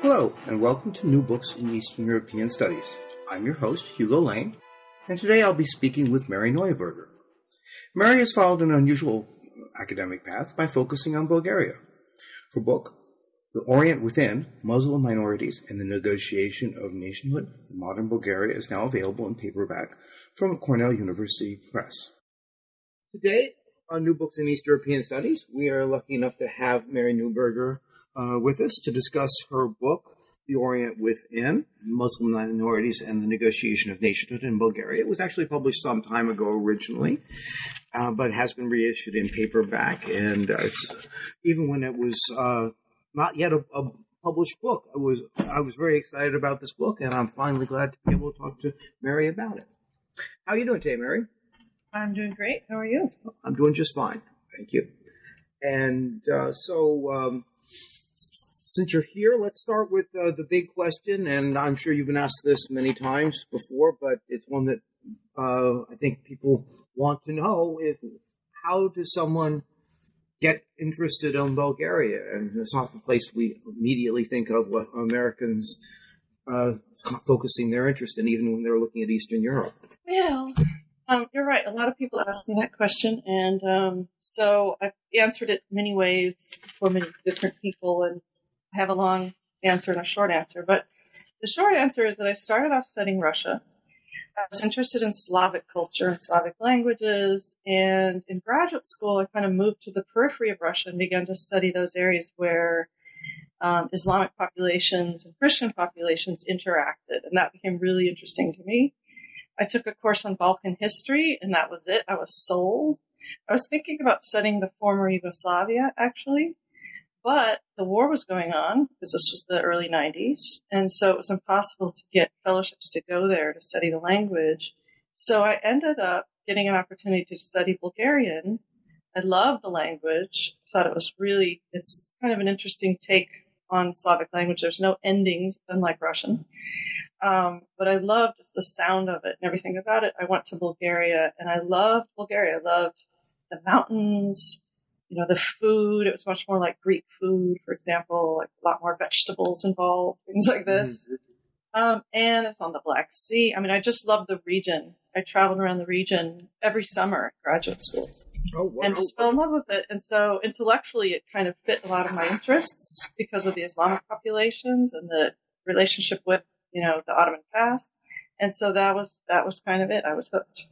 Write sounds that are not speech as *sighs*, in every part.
Hello, and welcome to New Books in Eastern European Studies. I'm your host, Hugo Lane, and today I'll be speaking with Mary Neuburger. Mary has followed an unusual academic path by focusing on Bulgaria. Her book, The Orient Within Muslim Minorities and the Negotiation of Nationhood in Modern Bulgaria, is now available in paperback from Cornell University Press. Today, on New Books in East European Studies, we are lucky enough to have Mary Neuburger uh, with us to discuss her book, The Orient Within Muslim Minorities and the Negotiation of Nationhood in Bulgaria. It was actually published some time ago originally, uh, but has been reissued in paperback. And uh, even when it was uh, not yet a, a published book, I was I was very excited about this book, and I'm finally glad to be able to talk to Mary about it. How are you doing today, Mary? I'm doing great. How are you? I'm doing just fine. Thank you. And uh, so, um, since you're here, let's start with uh, the big question. And I'm sure you've been asked this many times before, but it's one that uh, I think people want to know: if how does someone get interested in Bulgaria? And it's not the place we immediately think of what Americans uh, focusing their interest in, even when they're looking at Eastern Europe. Well, um, you're right. A lot of people ask me that question, and um, so I've answered it many ways for many different people, and I have a long answer and a short answer. But the short answer is that I started off studying Russia. I was interested in Slavic culture and Slavic languages, and in graduate school, I kind of moved to the periphery of Russia and began to study those areas where um, Islamic populations and Christian populations interacted, and that became really interesting to me. I took a course on Balkan history, and that was it. I was sold. I was thinking about studying the former Yugoslavia, actually, but the war was going on because this was the early 90s, and so it was impossible to get fellowships to go there to study the language. So I ended up getting an opportunity to study Bulgarian. I loved the language. Thought it was really, it's kind of an interesting take on Slavic language. There's no endings, unlike Russian. Um, but I loved the sound of it and everything about it. I went to Bulgaria and I loved Bulgaria. I loved the mountains, you know, the food. It was much more like Greek food, for example, like a lot more vegetables involved, things like this. Mm-hmm. Um, and it's on the Black Sea. I mean, I just love the region. I traveled around the region every summer at graduate school. Oh, wow. And just fell in love with it. And so intellectually, it kind of fit a lot of my interests because of the Islamic populations and the relationship with you know, the Ottoman past. And so that was that was kind of it. I was hooked.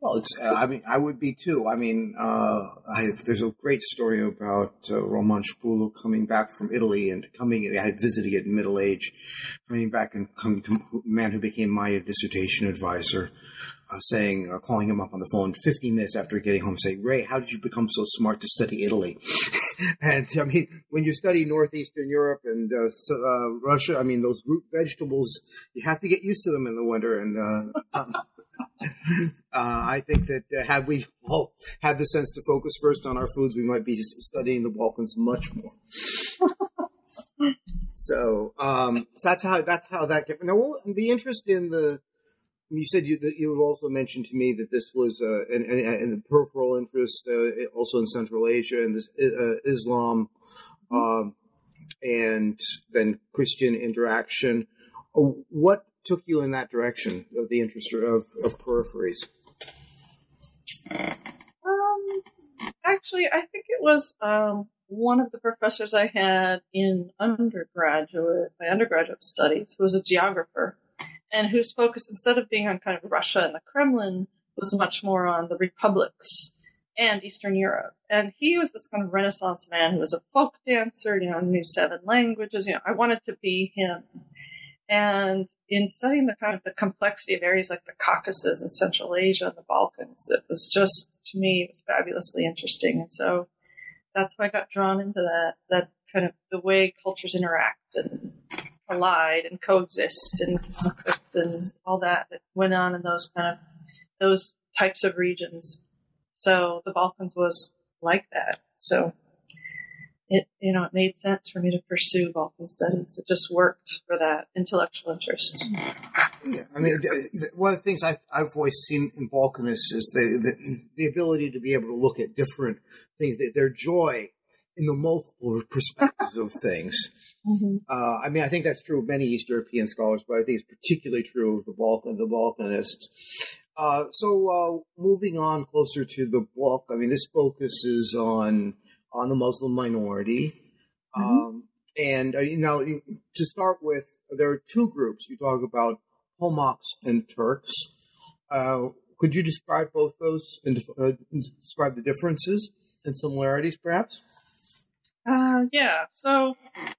Well, it's, uh, I mean, I would be too. I mean, uh, I, there's a great story about uh, Roman Szporluk coming back from Italy and coming, I visited it in middle age, coming back and coming to a man who became my dissertation advisor uh, saying, uh, calling him up on the phone 15 minutes after getting home, saying, Ray, how did you become so smart to study Italy? *laughs* and I mean, when you study Northeastern Europe and Russia, I mean, those root vegetables, you have to get used to them in the winter. And uh, *laughs* um, I think that had we all had the sense to focus first on our foods, we might be just studying the Balkans much more. *laughs* so, um, so that's how that's how that. Came. Now, the interest in the you said you that you also mentioned to me that this was uh, an, an, an peripheral interest, uh, also in Central Asia and this uh, Islam, um, and then Christian interaction. Uh, what took you in that direction of the interest of, of peripheries? Um, actually, I think it was um, one of the professors I had in undergraduate, my undergraduate studies, who was a geographer and whose focus, instead of being on kind of Russia and the Kremlin, was much more on the republics and Eastern Europe. And he was this kind of Renaissance man who was a folk dancer, you know, knew seven languages. You know, I wanted to be him. And in studying the kind of the complexity of areas like the Caucasus and Central Asia and the Balkans, it was just to me it was fabulously interesting. And so that's why I got drawn into that that kind of the way cultures interact and collide and coexist and and all that that went on in those kind of those types of regions. So the Balkans was like that. So it you know it made sense for me to pursue Balkan studies. It just worked for that intellectual interest. Yeah, I mean, one of the things I, have always seen in Balkanists is the, the, the ability to be able to look at different things, their joy in the multiple perspectives of things. Mm-hmm. Uh, I mean, I think that's true of many East European scholars, but I think it's particularly true of the Balkan, the Balkanists. Uh, so, uh, moving on closer to the book, I mean, this focuses on on the Muslim minority, mm-hmm. um, and uh, you know, to start with, there are two groups. You talk about Pomaks and Turks. Uh, could you describe both those and uh, describe the differences and similarities, perhaps? Uh, yeah. So,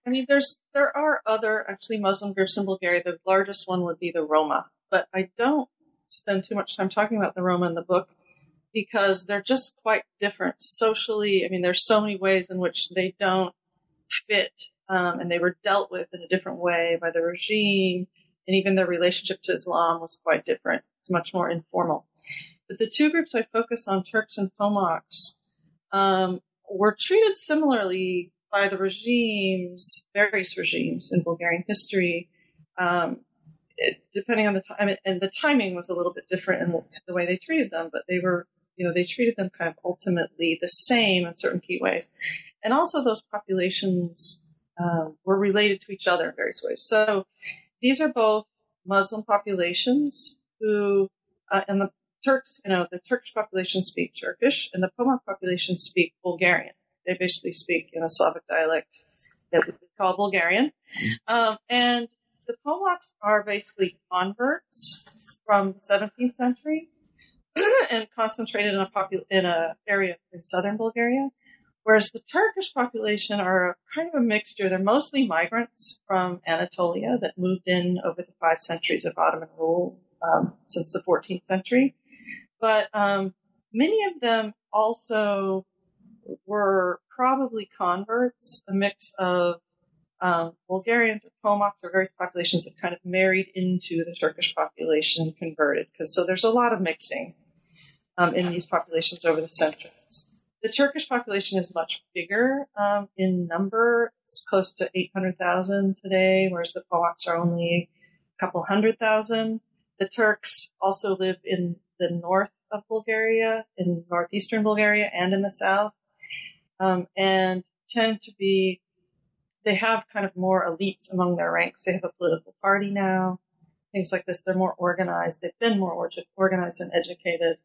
I mean, there's there are other actually Muslim groups in Bulgaria. The largest one would be the Roma, but I don't spend too much time talking about the Roma in the book because they're just quite different socially. I mean, there's so many ways in which they don't fit, um, and they were dealt with in a different way by the regime, and even their relationship to Islam was quite different. It's much more informal. But the two groups I focus on, Turks and Pomaks, um, were treated similarly by the regimes, various regimes in Bulgarian history, um, it, depending on the time, and the timing was a little bit different in the, the, way they treated them, but they were, you know, they treated them kind of ultimately the same in certain key ways. And also those populations um, were related to each other in various ways. So these are both Muslim populations who, uh, and the Turks, you know, the Turkish population speak Turkish and the Pomak population speak Bulgarian. They basically speak in a Slavic dialect that we call Bulgarian. Mm-hmm. Um, and the Pomaks are basically converts from the 17th century *clears throat* and concentrated in a popu- in a area in southern Bulgaria. Whereas the Turkish population are kind of a mixture. They're mostly migrants from Anatolia that moved in over the five centuries of Ottoman rule um, since the 14th century. But um, many of them also were probably converts, a mix of um, Bulgarians or Pomaks or various populations that kind of married into the Turkish population and converted. Because so there's a lot of mixing um, in these populations over the centuries. The Turkish population is much bigger um, in number. It's close to 800,000 today, whereas the Pomaks are only a couple hundred thousand. The Turks also live in the north of Bulgaria, in northeastern Bulgaria, and in the south, um, and tend to be. They have kind of more elites among their ranks. They have a political party now, things like this. They're more organized. They've been more organized and educated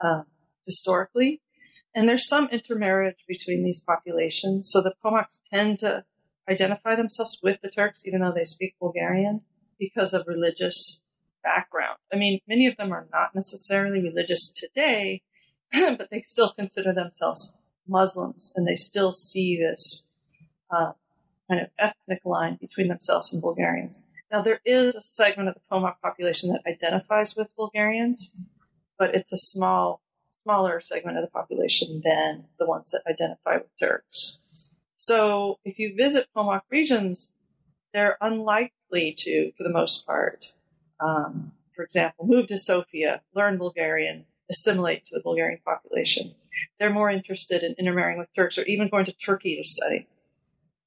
uh, historically, and there's some intermarriage between these populations. So the Pomaks tend to identify themselves with the Turks, even though they speak Bulgarian, because of religious background. I mean, many of them are not necessarily religious today, *clears throat* but they still consider themselves Muslims and they still see this uh, kind of ethnic line between themselves and Bulgarians. Now, there is a segment of the Pomak population that identifies with Bulgarians, but it's a small, smaller segment of the population than the ones that identify with Turks. So, if you visit Pomak regions, they're unlikely to, for the most part, um, for example, move to Sofia, learn Bulgarian, assimilate to the Bulgarian population. They're more interested in intermarrying with Turks or even going to Turkey to study.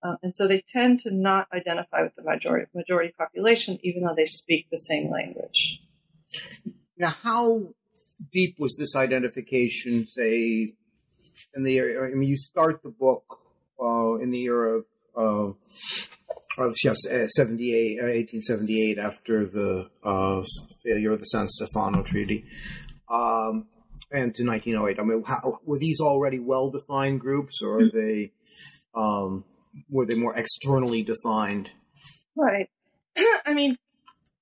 Um, and so they tend to not identify with the majority, majority population, even though they speak the same language. Now, how deep was this identification, say, in the area? I mean, you start the book uh, in the year of of yes, 78, 1878 after the uh, failure of the San Stefano Treaty, um, and to 1908. I mean, how, were these already well-defined groups, or are they um, were they more externally defined? Right. *clears throat* I mean,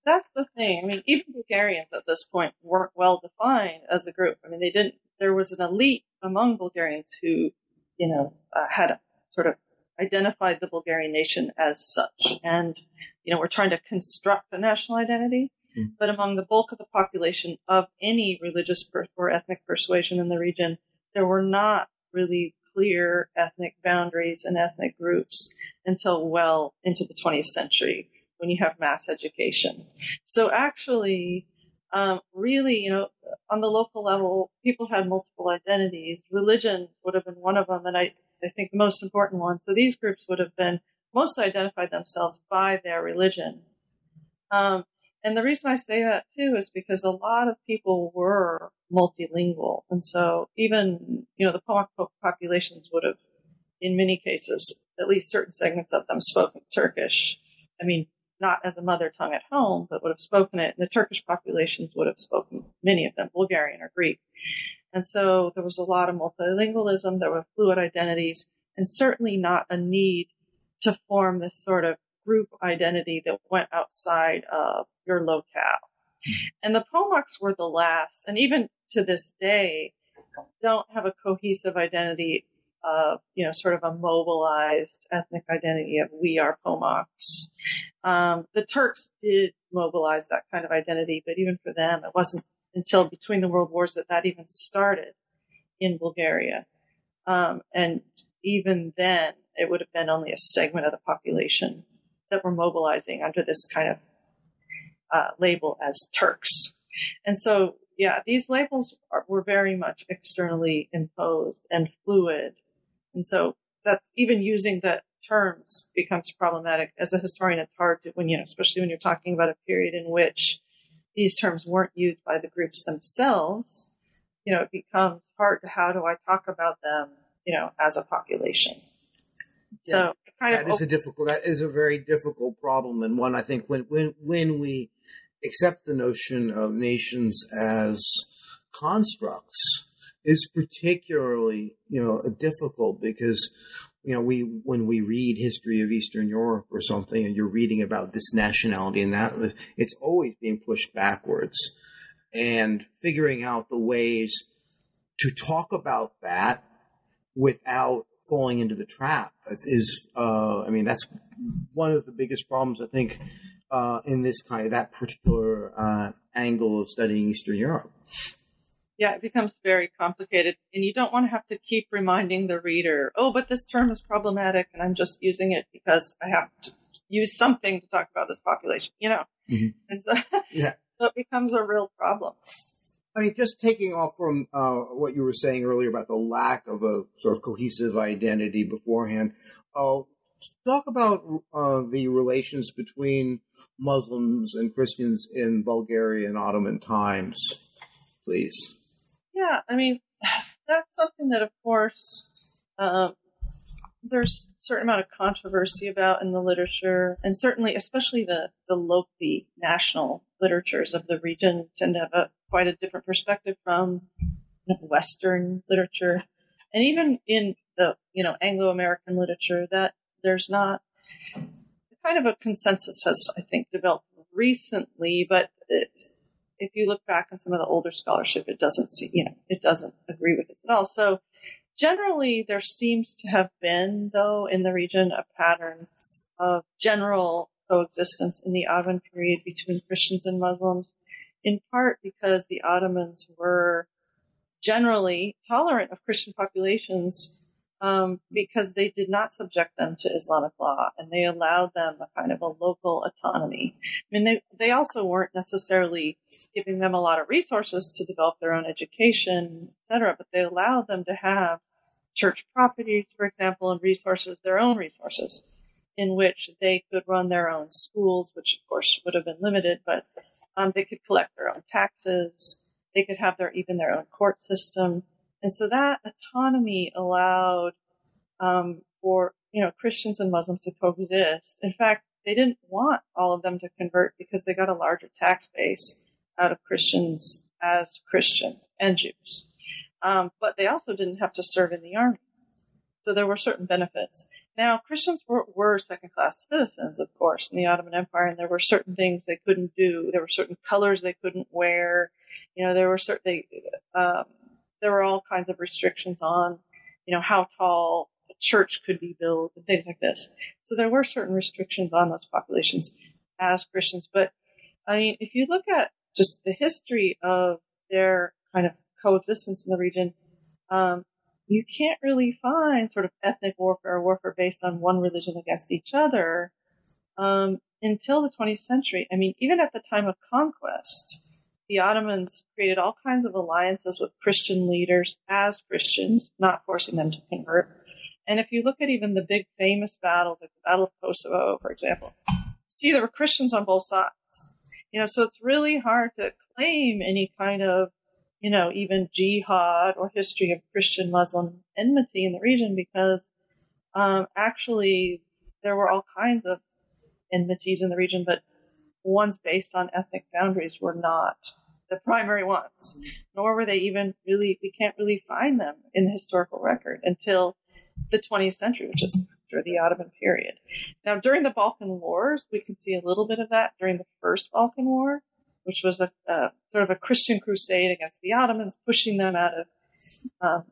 that's the thing. I mean, even Bulgarians at this point weren't well defined as a group. I mean, they didn't. There was an elite among Bulgarians who, you know, uh, had sort of identified the Bulgarian nation as such. And, you know, we're trying to construct a national identity. Mm. But among the bulk of the population of any religious per- or ethnic persuasion in the region, there were not really clear ethnic boundaries and ethnic groups until well into the 20th century, when you have mass education. So actually, um, really, you know, on the local level, people had multiple identities. Religion would have been one of them, and I, I think the most important one. So these groups would have been mostly identified themselves by their religion. Um, and the reason I say that too is because a lot of people were multilingual. And so even, you know, the Pomak populations would have, in many cases, at least certain segments of them spoken Turkish. I mean, not as a mother tongue at home, but would have spoken it. And the Turkish populations would have spoken many of them Bulgarian or Greek. And so there was a lot of multilingualism, there were fluid identities, and certainly not a need to form this sort of group identity that went outside of your locale. And the Pomaks were the last, and even to this day, don't have a cohesive identity you know, sort of a mobilized ethnic identity of we are Pomaks. Um, the Turks did mobilize that kind of identity, but even for them, it wasn't until between the world wars that that even started in Bulgaria. Um, and even then, it would have been only a segment of the population that were mobilizing under this kind of uh, label as Turks. And so, yeah, these labels are, were very much externally imposed and fluid. And so that's even using the terms becomes problematic. As a historian, it's hard to, when, you know, especially when you're talking about a period in which these terms weren't used by the groups themselves, you know, it becomes hard to how do I talk about them, you know, as a population. Yeah. So kind that of is a difficult that is a very difficult problem and one I think when when when we accept the notion of nations as constructs is particularly you know difficult because you know we when we read history of Eastern Europe or something and you're reading about this nationality and that it's always being pushed backwards and figuring out the ways to talk about that without falling into the trap is, uh, I mean, that's one of the biggest problems I think uh, in this kind of that particular uh, angle of studying Eastern Europe. Yeah, it becomes very complicated, and you don't want to have to keep reminding the reader, "Oh, but this term is problematic, and I'm just using it because I have to use something to talk about this population," you know. Mm-hmm. And so, *laughs* yeah. so it becomes a real problem. I mean, just taking off from uh, what you were saying earlier about the lack of a sort of cohesive identity beforehand, uh, talk about uh, the relations between Muslims and Christians in Bulgaria in Ottoman times, please. Yeah, I mean, *sighs* that's something that, of course, um, there's a certain amount of controversy about in the literature, and certainly, especially the the local, national literatures of the region tend to have a quite a different perspective from Western literature, and even in the you know Anglo-American literature, that there's not kind of a consensus has I think developed recently, but if you look back on some of the older scholarship, it doesn't see you know it doesn't agree with this at all. So generally, there seems to have been though in the region a pattern of general coexistence in the Ottoman period between Christians and Muslims in part because the Ottomans were generally tolerant of Christian populations um, because they did not subject them to Islamic law and they allowed them a kind of a local autonomy. I mean, they, they also weren't necessarily giving them a lot of resources to develop their own education, etc., but they allowed them to have church properties, for example, and resources, their own resources, in which they could run their own schools, which of course would have been limited, but um, they could collect their own taxes. They could have their even their own court system, and so that autonomy allowed um, for you know Christians and Muslims to coexist. In fact, they didn't want all of them to convert because they got a larger tax base out of Christians as Christians and Jews. Um, but they also didn't have to serve in the army. So there were certain benefits. Now, Christians were, were second class citizens, of course, in the Ottoman Empire, and there were certain things they couldn't do. There were certain colors they couldn't wear. You know, there were certain, they, um, there were all kinds of restrictions on, you know, how tall a church could be built and things like this. So there were certain restrictions on those populations as Christians. But I mean, if you look at just the history of their kind of coexistence in the region, um, you can't really find sort of ethnic warfare or warfare based on one religion against each other. Um, until the 20th century, I mean, even at the time of conquest, the Ottomans created all kinds of alliances with Christian leaders as Christians, not forcing them to convert. And if you look at even the big famous battles, like the Battle of Kosovo, for example, see there were Christians on both sides. You know, so it's really hard to claim any kind of, you know, even jihad or history of Christian Muslim enmity in the region because um, actually there were all kinds of enmities in the region, but ones based on ethnic boundaries were not the primary ones, nor were they even really, we can't really find them in the historical record until the 20th century, which is after the Ottoman period. Now, during the Balkan Wars, we can see a little bit of that during the First Balkan War, which was a, a sort of a Christian crusade against the Ottomans, pushing them out of um,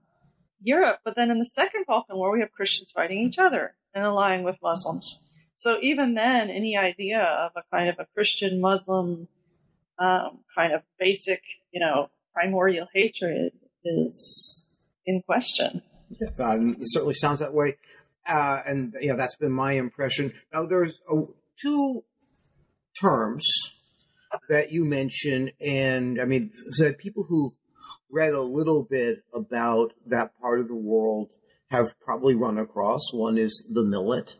Europe. But then in the Second Balkan War, we have Christians fighting each other and allying with Muslims. So even then, any idea of a kind of a Christian Muslim um, kind of basic, you know, primordial hatred is in question. Um, it certainly sounds that way, uh, and you know that's been my impression. Now, there's uh, two terms that you mention, and I mean, that people who've read a little bit about that part of the world have probably run across. One is the millet,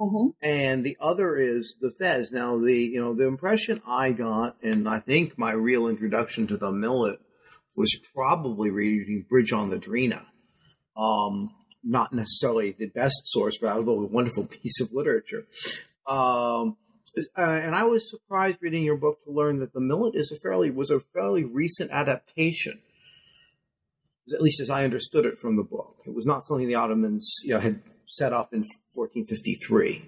mm-hmm. and the other is the fez. Now, the you know the impression I got, and I think my real introduction to the millet was probably reading Bridge on the Drina. Um, not necessarily the best source, but although a wonderful *laughs* piece of literature. Um, uh, and I was surprised reading your book to learn that the millet is a fairly was a fairly recent adaptation, at least as I understood it from the book. It was not something the Ottomans you know, had set up in 1453.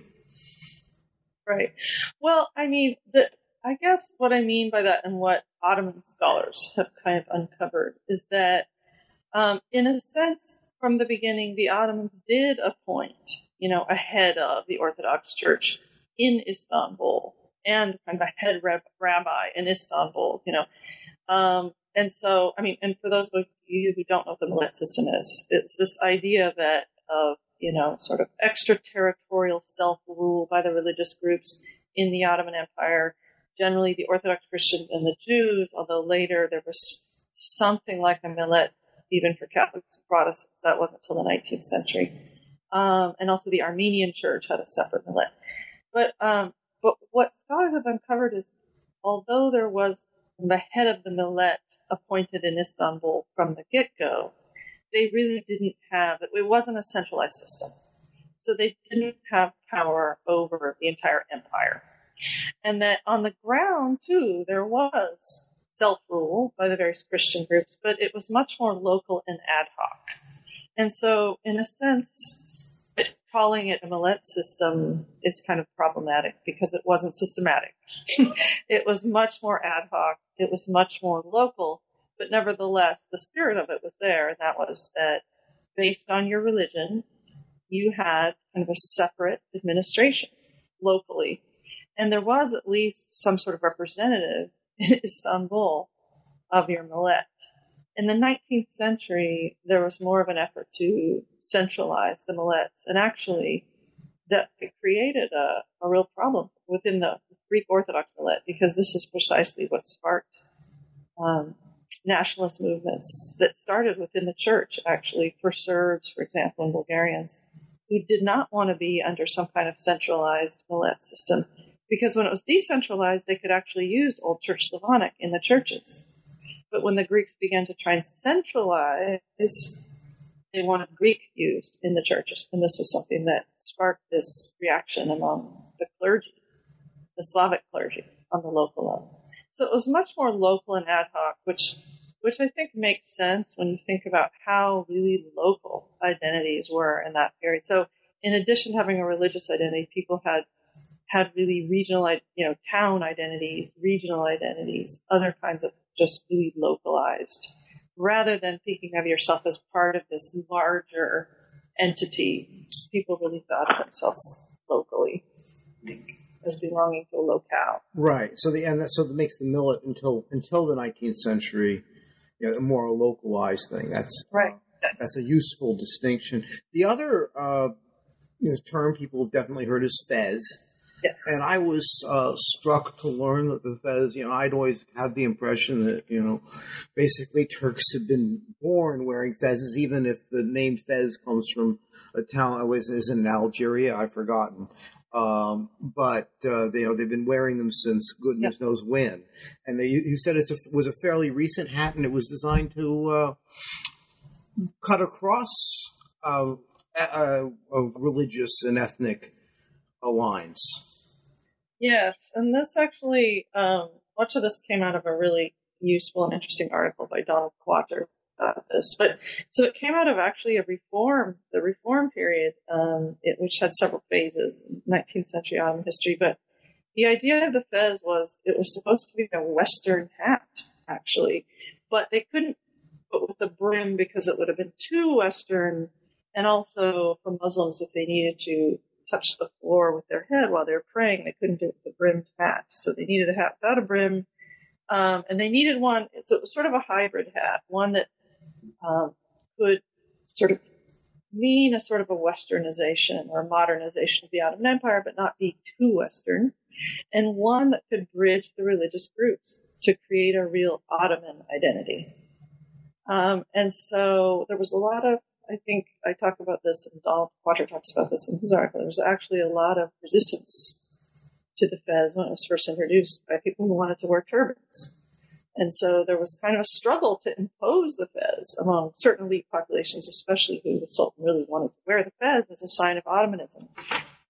Right. Well, I mean, the, I guess what I mean by that, and what Ottoman scholars have kind of uncovered, is that, um, in a sense, from the beginning, the Ottomans did appoint, you know, a head of the Orthodox Church in Istanbul and kind of a head rabbi in Istanbul, you know. Um, and so, I mean, and for those of you who don't know what the millet system is, it's this idea that of, you know, sort of extraterritorial self-rule by the religious groups in the Ottoman Empire, generally the Orthodox Christians and the Jews, although later there was something like a millet even for Catholics and Protestants. That wasn't until the 19th century. Um, and also the Armenian church had a separate millet. But, um, but what scholars have uncovered is although there was the head of the millet appointed in Istanbul from the get-go, they really didn't have, it wasn't a centralized system. So they didn't have power over the entire empire. And that on the ground, too, there was self rule by the various Christian groups, but it was much more local and ad hoc. And so, in a sense, calling it a millet system is kind of problematic because it wasn't systematic. *laughs* it was much more ad hoc, it was much more local, but nevertheless, the spirit of it was there, and that was that based on your religion, you had kind of a separate administration locally. And there was at least some sort of representative in Istanbul of your millet. In the 19th century, there was more of an effort to centralize the millets, and actually, that created a, a real problem within the Greek Orthodox millet because this is precisely what sparked um, nationalist movements that started within the church, actually, for Serbs, for example, and Bulgarians, who did not want to be under some kind of centralized millet system because when it was decentralized, they could actually use Old Church Slavonic in the churches. But when the Greeks began to try and centralize, they wanted Greek used in the churches. And this was something that sparked this reaction among the clergy, the Slavic clergy on the local level. So it was much more local and ad hoc, which which I think makes sense when you think about how really local identities were in that period. So in addition to having a religious identity, people had had really regional, you know, town identities, regional identities, other kinds of just really localized, rather than thinking of yourself as part of this larger entity. People really thought of themselves locally as belonging to a locale. Right. So the and that, so that makes the millet until until the 19th century, you know, a more localized thing. That's right. Uh, that's a useful distinction. The other uh, you know, term people have definitely heard is fez Yes. And I was uh, struck to learn that the Fez, you know, I'd always had the impression that, you know, basically Turks had been born wearing fezes, even if the name Fez comes from a town, I was is in Algeria, I've forgotten. Um, but uh, they, you know they've been wearing them since goodness yep. knows when. And they, you said it was a fairly recent hat, and it was designed to uh, cut across uh, religious and ethnic lines. Yes, and this actually, um, much of this came out of a really useful and interesting article by Donald Quataert about this. But so it came out of actually a reform, the reform period, um, it, which had several phases, 19th century Ottoman history. But the idea of the fez was it was supposed to be a Western hat, actually, but they couldn't put with the brim because it would have been too Western, and also for Muslims if they needed to touch the floor with their head while they were praying. They couldn't do it with a brimmed hat. So they needed a hat without a brim. Um, and they needed one, so it was sort of a hybrid hat, one that um, could sort of mean a sort of a westernization or modernization of the Ottoman Empire, but not be too Western, and one that could bridge the religious groups to create a real Ottoman identity. Um, and so there was a lot of I think I talk about this, and Donald Quataert talks about this in his article. There was actually a lot of resistance to the fez when it was first introduced by people who wanted to wear turbans. And so there was kind of a struggle to impose the fez among certain elite populations, especially who the Sultan really wanted to wear the fez as a sign of Ottomanism.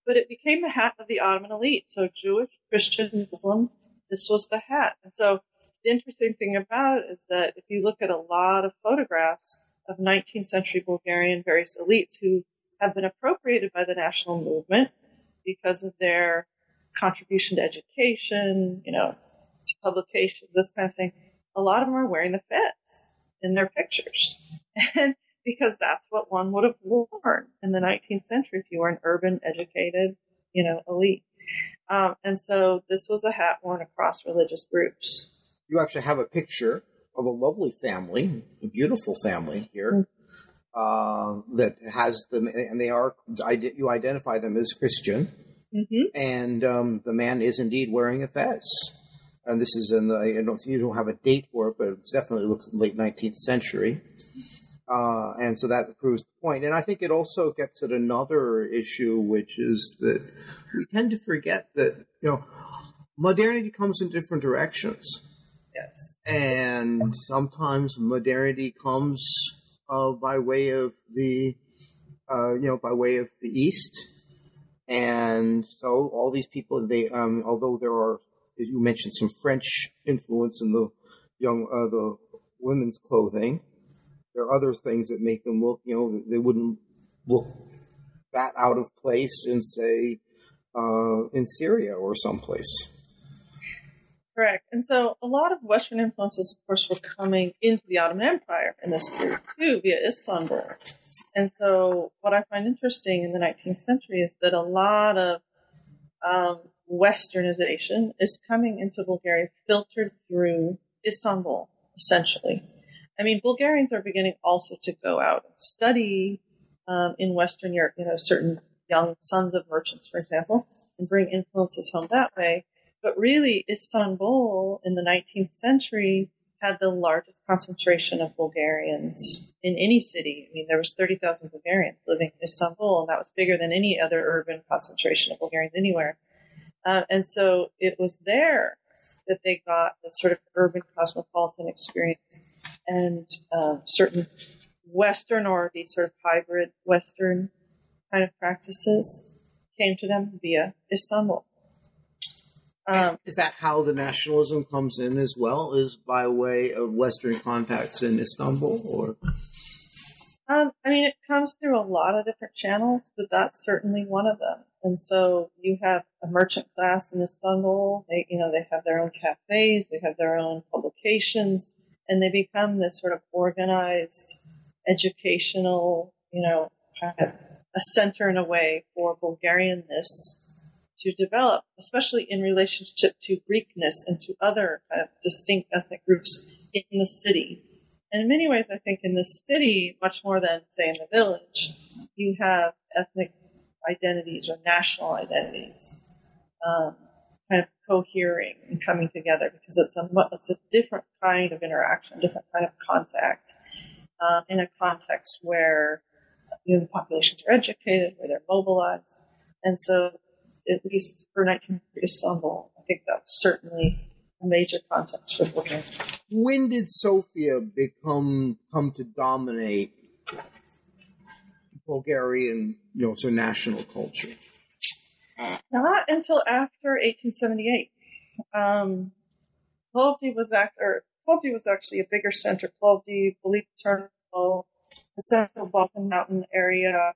But it became the hat of the Ottoman elite. So Jewish, Christian, Muslim, this was the hat. And so the interesting thing about it is that if you look at a lot of photographs of 19th century Bulgarian various elites who have been appropriated by the national movement because of their contribution to education, you know, to publication, this kind of thing. A lot of them are wearing the fez in their pictures. *laughs* And because that's what one would have worn in the 19th century if you were an urban, educated, you know, elite. Um, and so this was a hat worn across religious groups. You actually have a picture of a lovely family, a beautiful family here. Mm-hmm. Uh, that has them, and they are. You identify them as Christian, mm-hmm. and um, the man is indeed wearing a fez. And this is in the. I don't, you don't have a date for it, but it definitely looks late 19th century. Uh, and so that proves the point. And I think it also gets at another issue, which is that we tend to forget that you know modernity comes in different directions. Yes. And sometimes modernity comes uh, by way of the, uh, you know, by way of the East. And so all these people, they, um, although there are, as you mentioned, some French influence in the young, uh, the women's clothing, there are other things that make them look, you know, they wouldn't look that out of place in, say, uh, in Syria or someplace. Correct. And so a lot of Western influences, of course, were coming into the Ottoman Empire in this period too, via Istanbul. And so what I find interesting in the 19th century is that a lot of um, Westernization is coming into Bulgaria filtered through Istanbul, essentially. I mean, Bulgarians are beginning also to go out and study um, in Western Europe, you know, certain young sons of merchants, for example, and bring influences home that way. But really, Istanbul in the 19th century had the largest concentration of Bulgarians in any city. I mean, there was 30,000 Bulgarians living in Istanbul, and that was bigger than any other urban concentration of Bulgarians anywhere. Uh, and so it was there that they got the sort of urban cosmopolitan experience and uh, certain Western or these sort of hybrid Western kind of practices came to them via Istanbul. Um, is that how the nationalism comes in as well? Is by way of Western contacts in Istanbul, or? Um, I mean, it comes through a lot of different channels, but that's certainly one of them. And so you have a merchant class in Istanbul. They, you know, they have their own cafes, they have their own publications, and they become this sort of organized, educational, you know, kind of a center in a way for Bulgarianness to develop, especially in relationship to Greekness and to other kind of distinct ethnic groups in the city. And in many ways, I think in the city, much more than, say, in the village, you have ethnic identities or national identities. um, kind of cohering and coming together because it's a it's a different kind of interaction, different kind of contact um, in a context where you know, the populations are educated, where they're mobilized, and so at least for 1900 Istanbul, I think that was certainly a major context for Bulgaria. When did Sofia become come to dominate Bulgarian, you know, so national culture? Not until after 1878. Um, Plovdiv was act, or Plovdiv was actually a bigger center. Plovdiv, Veliki the central Balkan Mountain area,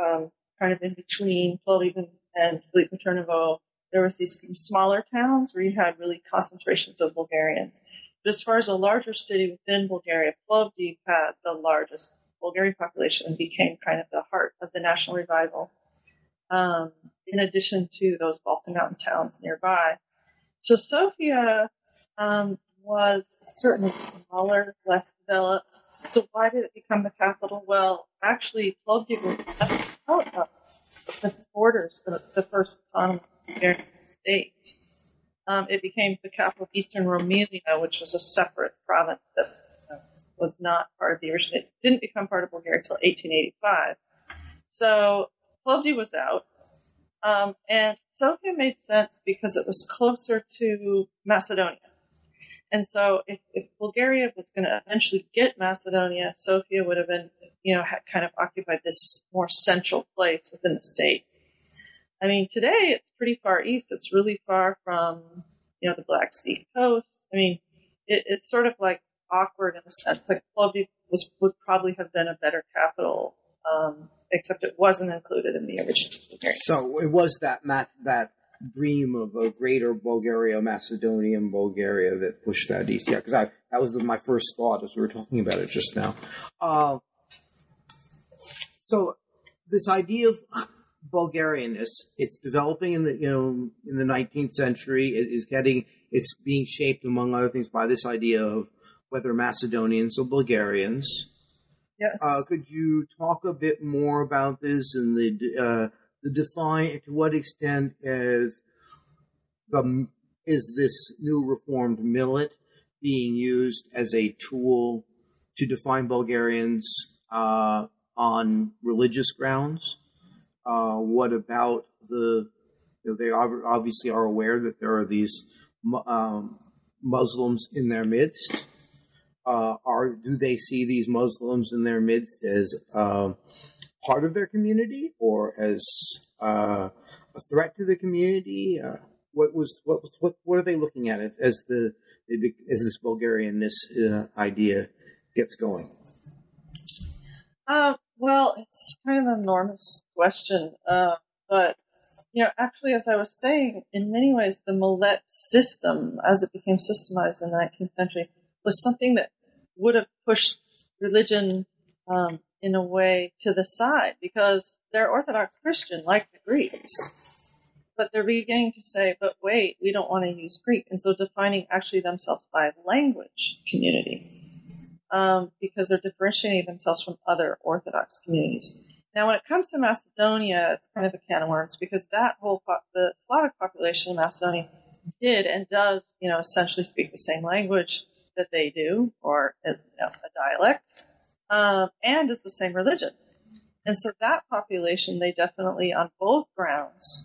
um, kind of in between Plovdiv and, and Veliki Turnovo. There was these smaller towns where you had really concentrations of Bulgarians. But as far as a larger city within Bulgaria, Plovdiv had the largest Bulgarian population and became kind of the heart of the national revival. Um, in addition to those Balkan Mountain towns nearby. So Sofia um, was certainly smaller, less developed. So why did it become the capital? Well, actually, Plovdiv was the borders of the first autonomous Bulgarian state. Um, it became the capital of Eastern Rumelia, which was a separate province that uh, was not part of the original. It didn't become part of Bulgaria until 1885. So Plovdiv was out. Um, and Sofia made sense because it was closer to Macedonia. And so if, if Bulgaria was going to eventually get Macedonia, Sofia would have been, you know, kind of occupied this more central place within the state. I mean, today it's pretty far east. It's really far from, you know, the Black Sea coast. I mean, it, it's sort of like awkward in a sense. Like Plovdiv was, would probably have been a better capital um, except it wasn't included in the original. So it was that mat- that dream of a greater Bulgaria, Macedonian Bulgaria that pushed that east. Yeah, because I that was the, my first thought as we were talking about it just now. Uh, so this idea of Bulgarian is it's developing in the you know in the 19th century. It is getting it's being shaped among other things by this idea of whether Macedonians or Bulgarians Yes. Uh, could you talk a bit more about this and the uh, the define to what extent is the is this new reformed millet being used as a tool to define Bulgarians uh, on religious grounds? Uh, what about the you know, they obviously are aware that there are these um, Muslims in their midst uh, are do they see these Muslims in their midst as uh, part of their community or as uh, a threat to the community? Uh, what was what what what are they looking at as the as this Bulgarianness uh, idea gets going? Uh, well, it's kind of an enormous question, but you know, actually, as I was saying, in many ways, the Millet system, as it became systemized in the 19th century, was something that would have pushed religion um, in a way to the side because they're Orthodox Christian, like the Greeks. But they're beginning to say, but wait, we don't want to use Greek. And so defining actually themselves by language community um, because they're differentiating themselves from other Orthodox communities. Now, when it comes to Macedonia, it's kind of a can of worms because that whole po- the Slavic population of Macedonia did and does, you know, essentially speak the same language that they do, or you know, a dialect, um, and is the same religion. And so that population, they definitely, on both grounds,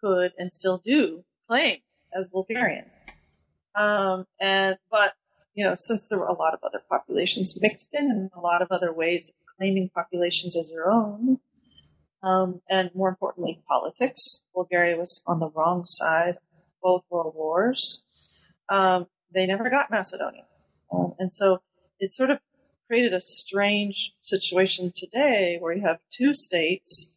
could and still do claim as Bulgarian. Um, and but you know, since there were a lot of other populations mixed in, and a lot of other ways of claiming populations as your own, um, and more importantly, politics. Bulgaria was on the wrong side of both world wars. Um, they never got Macedonia. Um, and so it sort of created a strange situation today where you have two states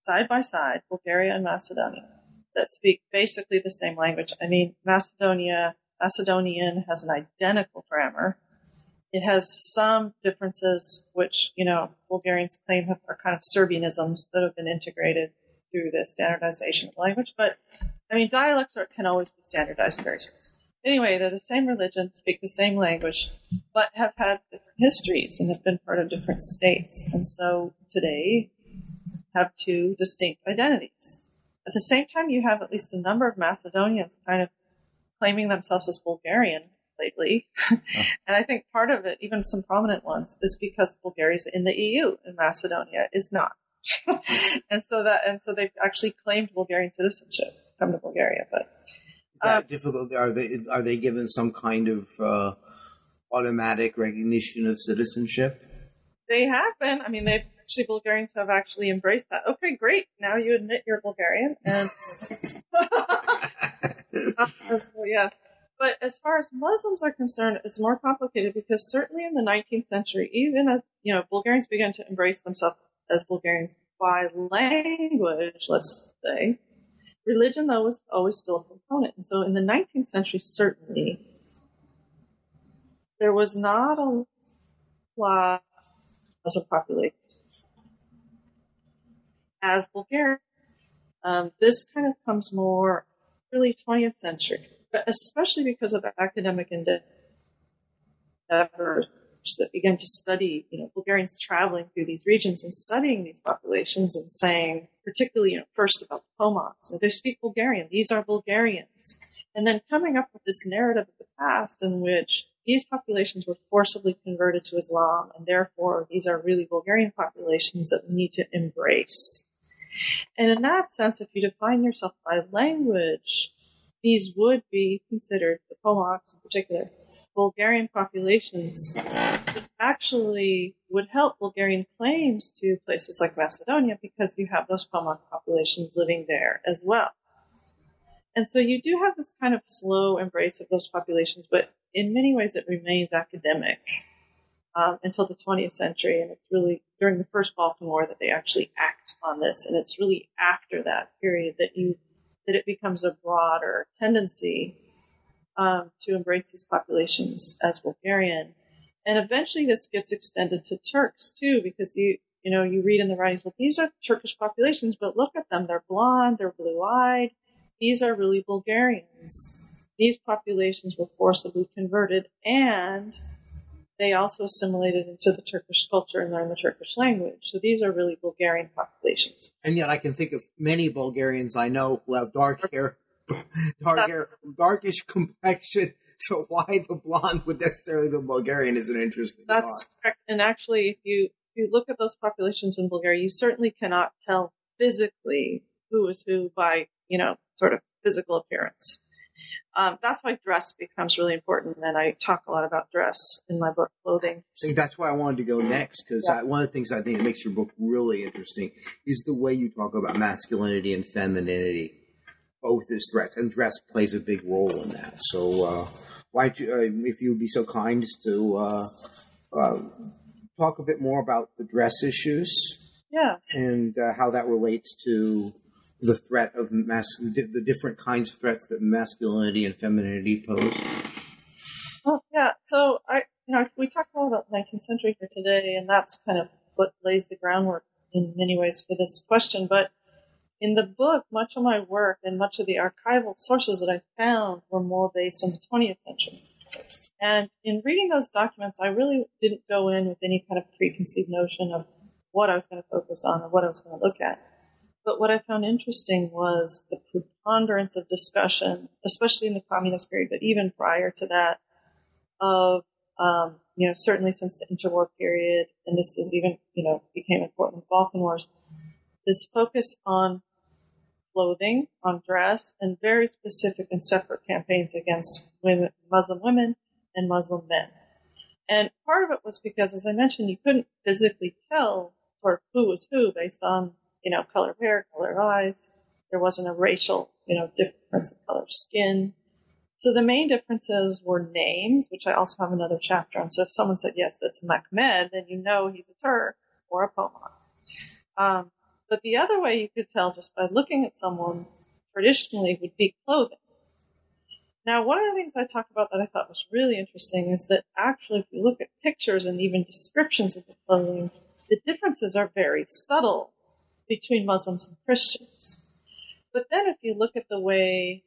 side by side, Bulgaria and Macedonia, that speak basically the same language. I mean, Macedonia, Macedonian has an identical grammar. It has some differences, which, you know, Bulgarians claim are kind of Serbianisms that have been integrated through the standardization of language. But, I mean, dialects can always be standardized in various ways. Anyway, they're the same religion, speak the same language, but have had different histories and have been part of different states. And so today have two distinct identities. at the same time, you have at least a number of Macedonians kind of claiming themselves as Bulgarian lately. Oh. *laughs* and I think part of it, even some prominent ones, is because Bulgaria is in the EU and Macedonia is not. *laughs* and so that and so they've actually claimed Bulgarian citizenship come to Bulgaria. But that um, difficult? Are they are they given some kind of uh, automatic recognition of citizenship? They have been. I mean, they've actually Bulgarians have actually embraced that. Okay, great. Now you admit you're Bulgarian, and uh, *laughs* *laughs* so, yeah. But as far as Muslims are concerned, it's more complicated because certainly in the 19th century, even as you know, Bulgarians began to embrace themselves as Bulgarians by language, let's say. Religion, though, was always still a component. And so in the 19th century, certainly, there was not a lot as a population as Bulgaria. Um, this kind of comes more early 20th century, but especially because of academic endeavors that began to study, you know, Bulgarians traveling through these regions and studying these populations and saying, particularly, you know, first about the Pomaks, so they speak Bulgarian, these are Bulgarians. And then coming up with this narrative of the past in which these populations were forcibly converted to Islam, and therefore these are really Bulgarian populations that we need to embrace. And in that sense, if you define yourself by language, these would be considered, the Pomaks in particular, Bulgarian populations actually would help Bulgarian claims to places like Macedonia because you have those Pomak populations living there as well. And so you do have this kind of slow embrace of those populations, but in many ways it remains academic um, until the 20th century. And it's really during the First Balkan War that they actually act on this. And it's really after that period that you that it becomes a broader tendency um, to embrace these populations as Bulgarian. And eventually this gets extended to Turks too, because you, you know, you read in the writings, well, these are Turkish populations, but look at them. They're blonde, they're blue eyed. These are really Bulgarians. These populations were forcibly converted and they also assimilated into the Turkish culture and learned the Turkish language. So these are really Bulgarian populations. And yet I can think of many Bulgarians I know who have dark hair dark hair, darkish complexion. *laughs* So why the blonde would necessarily be Bulgarian is an interesting. That's thought. correct. And actually, if you if you look at those populations in Bulgaria, you certainly cannot tell physically who is who by you know sort of physical appearance. Um, that's why dress becomes really important, and I talk a lot about dress in my book, Clothing. See, that's why I wanted to go next because yeah. one of the things I think that makes your book really interesting is the way you talk about masculinity and femininity both as threats, and dress plays a big role in that. So, uh, why uh, if you would be so kind as to uh, uh, talk a bit more about the dress issues? Yeah, and uh, how that relates to the threat of mas- the different kinds of threats that masculinity and femininity pose. Well, yeah. So I, you know, we talked a lot about the 19th century here today, and that's kind of what lays the groundwork in many ways for this question. But in the book, much of my work and much of the archival sources that I found were more based on the 20th century. And in reading those documents, I really didn't go in with any kind of preconceived notion of what I was going to focus on or what I was going to look at. But what I found interesting was the preponderance of discussion, especially in the communist period, but even prior to that, of um, you know certainly since the interwar period, and this was even you know became important in the Balkan Wars. This focus on clothing, on dress, and very specific and separate campaigns against women, Muslim women and Muslim men. And part of it was because, as I mentioned, you couldn't physically tell sort of who was who based on, you know, color of hair, color of eyes. There wasn't a racial, you know, difference in color of skin. So the main differences were names, which I also have another chapter on. So if someone said, yes, that's Mehmed, then you know he's a Turk or a Pomak. Um, but the other way you could tell just by looking at someone traditionally would be clothing. Now, one of the things I talked about that I thought was really interesting is that actually, if you look at pictures and even descriptions of the clothing, the differences are very subtle between Muslims and Christians. But then, if you look at the way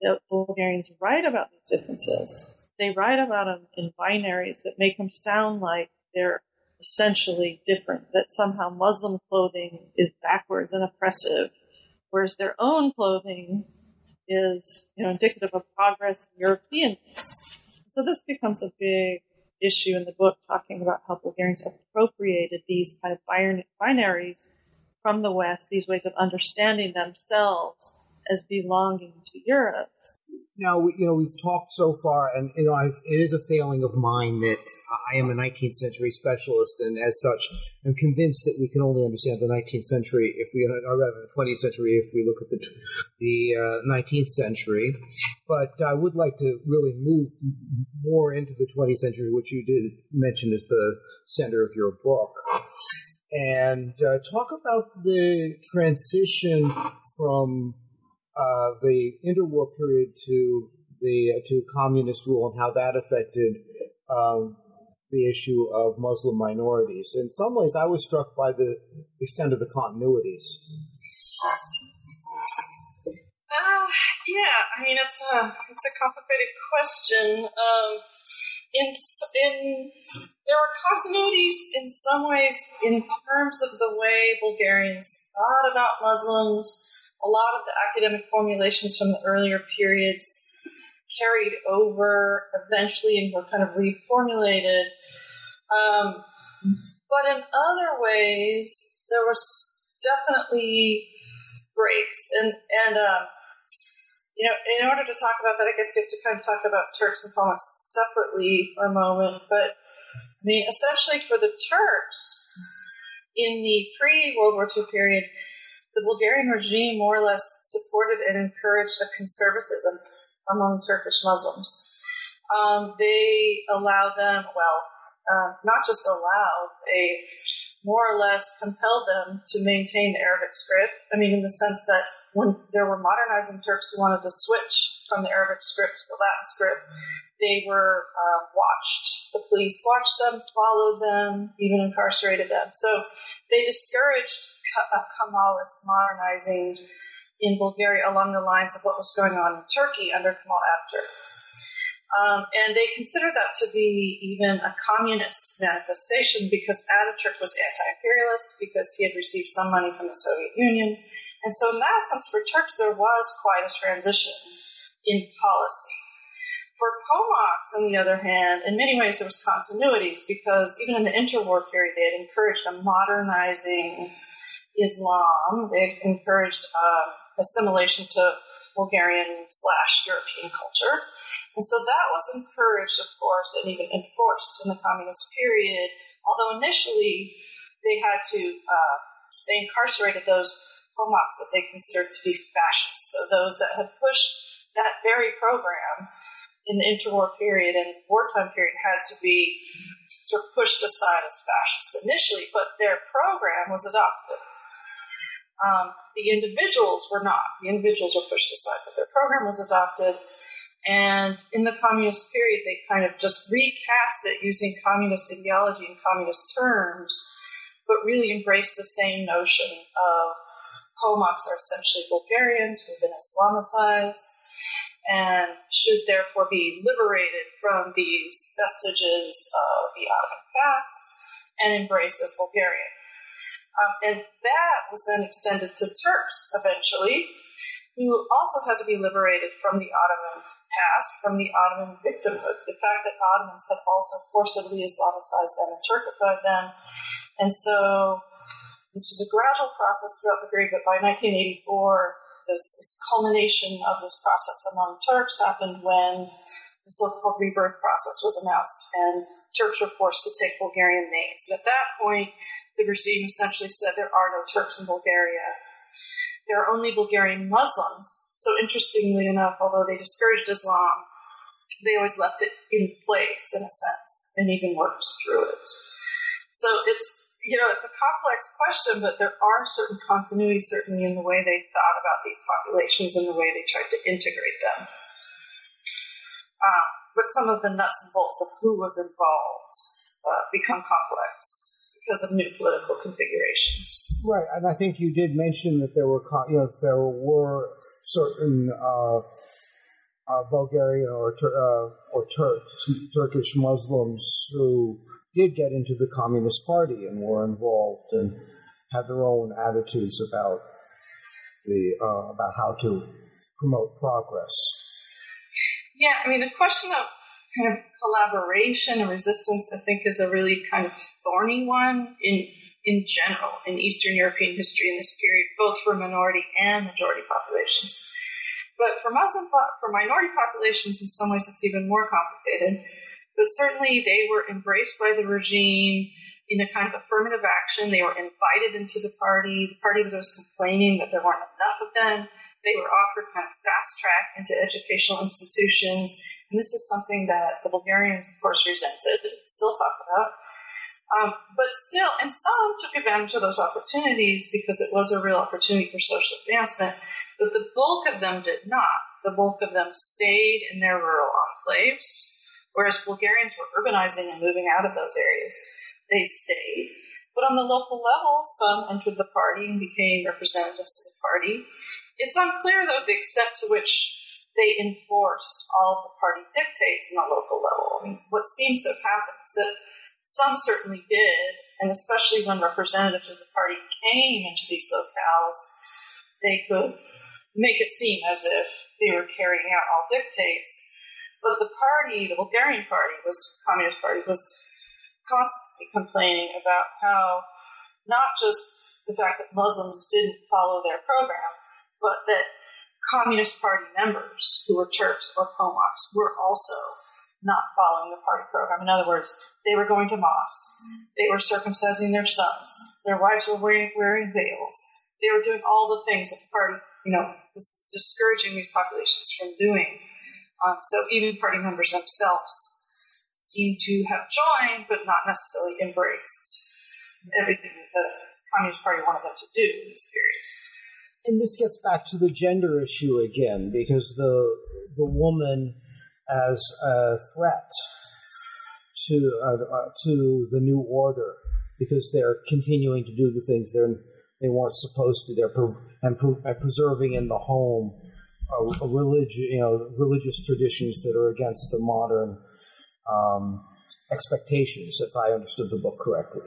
that Bulgarians write about these differences, they write about them in binaries that make them sound like they're essentially different, that somehow Muslim clothing is backwards and oppressive, whereas their own clothing is you know, indicative of progress in Europeanness. So this becomes a big issue in the book, talking about how Bulgarians appropriated these kind of binaries from the West, these ways of understanding themselves as belonging to Europe. Now, you know, we've talked so far, and you know, I've, it is a failing of mine that I am a 19th century specialist, and as such, I'm convinced that we can only understand the 19th century if we, or rather, the 20th century if we look at the the uh, 19th century. But I would like to really move more into the 20th century, which you did mention as the center of your book and uh, talk about the transition from uh, the interwar period to the uh, to communist rule and how that affected um, the issue of Muslim minorities. In some ways, I was struck by the extent of the continuities. Uh, yeah, I mean it's a it's a complicated question. Um, in in there were continuities in some ways in terms of the way Bulgarians thought about Muslims a lot of the academic formulations from the earlier periods carried over eventually and were kind of reformulated. Um, but in other ways, there was definitely breaks. And, and um, you know, in order to talk about that, I guess you have to kind of talk about Turks and Pomaks separately for a moment. But I mean, essentially for the Turks, in the pre World War II period, the Bulgarian regime more or less supported and encouraged a conservatism among Turkish Muslims. Um, they allowed them, well, uh, not just allowed, they more or less compelled them to maintain the Arabic script. I mean, in the sense that when there were modernizing Turks who wanted to switch from the Arabic script to the Latin script, they were uh, watched. The police watched them, followed them, even incarcerated them. So they discouraged Kemalist modernizing in Bulgaria along the lines of what was going on in Turkey under Kemal Ataturk. Um, and they considered that to be even a communist manifestation because Ataturk was anti-imperialist because he had received some money from the Soviet Union. And so in that sense, for Turks, there was quite a transition in policy. For Pomaks, on the other hand, in many ways there was continuities because even in the interwar period, they had encouraged a modernizing Islam. They encouraged uh, assimilation to Bulgarian slash European culture. And so that was encouraged, of course, and even enforced in the communist period, although initially they had to, uh, they incarcerated those Pomaks that they considered to be fascists. So those that had pushed that very program in the interwar period and wartime period had to be sort of pushed aside as fascist initially, but their program was adopted. Um, the individuals were not. The individuals were pushed aside, but their program was adopted. And in the communist period, they kind of just recast it using communist ideology and communist terms, but really embraced the same notion of Pomaks are essentially Bulgarians who've been Islamicized and should therefore be liberated from these vestiges of the Ottoman past and embraced as Bulgarian. Um, and that was then extended to Turks eventually, who also had to be liberated from the Ottoman past, from the Ottoman victimhood. The fact that Ottomans had also forcibly Islamicized them and Turkified them. And so this was a gradual process throughout the period, but by 1984, this, culmination of this process among Turks happened when the so-called rebirth process was announced and Turks were forced to take Bulgarian names. And at that point, the regime essentially said there are no Turks in Bulgaria. There are only Bulgarian Muslims. So interestingly enough, although they discouraged Islam, they always left it in place in a sense and even worked through it. So it's you know it's a complex question, but there are certain continuities certainly in the way they thought about these populations and the way they tried to integrate them. Uh, but some of the nuts and bolts of who was involved uh, become complex because of new political configurations. Right, and I think you did mention that there were, you know, there were certain uh, uh, Bulgarian or uh, or Turk, Turkish Muslims who did get into the Communist Party and were involved and had their own attitudes about the uh, about how to promote progress. Yeah, I mean the question of kind of collaboration and resistance, I think, is a really kind of thorny one in in general in Eastern European history in this period, both for minority and majority populations. But for Muslim for minority populations, in some ways, it's even more complicated. But certainly, they were embraced by the regime in a kind of affirmative action. They were invited into the party. The party was always complaining that there weren't enough of them. They were offered kind of fast track into educational institutions. And this is something that the Bulgarians, of course, resented, still talk about. Um, but still, and some took advantage of those opportunities because it was a real opportunity for social advancement. But the bulk of them did not. The bulk of them stayed in their rural enclaves, whereas Bulgarians were urbanizing and moving out of those areas. They stayed. But on the local level, some entered the party and became representatives of the party. It's unclear, though, the extent to which they enforced all of the party dictates on the local level. I mean, what seems to have happened is that some certainly did, and especially when representatives of the party came into these locales, they could make it seem as if they were carrying out all dictates. But the party, the Bulgarian party, was Communist Party, was constantly complaining about how not just the fact that Muslims didn't follow their program, but that Communist Party members who were Turks or Pomaks were also not following the party program. In other words, they were going to mosque, they were circumcising their sons, their wives were wearing, wearing veils, they were doing all the things that the party, you know, was discouraging these populations from doing. Um, so even party members themselves seem to have joined, but not necessarily embraced everything that the Communist Party wanted them to do in this period. And this gets back to the gender issue again, because the the woman as a threat to uh, uh, to the new order, because they're continuing to do the things they're they weren't supposed to. They're pre- and, pre- and preserving in the home a, religion, you know, religious traditions that are against the modern um, expectations. If I understood the book correctly.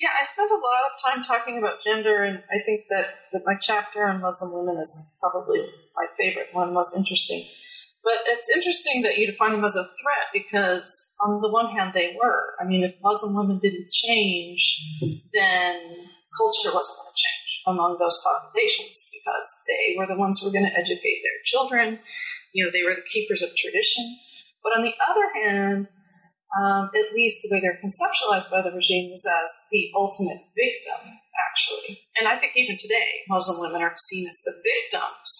Yeah, I spent a lot of time talking about gender, and I think that, that my chapter on Muslim women is probably my favorite one, most interesting. But it's interesting that you define them as a threat because, on the one hand, they were. I mean, if Muslim women didn't change, then culture wasn't going to change among those populations because they were the ones who were going to educate their children. You know, they were the keepers of tradition. But on the other hand, um, at least the way they're conceptualized by the regime is as the ultimate victim, actually. And I think even today, Muslim women are seen as the victims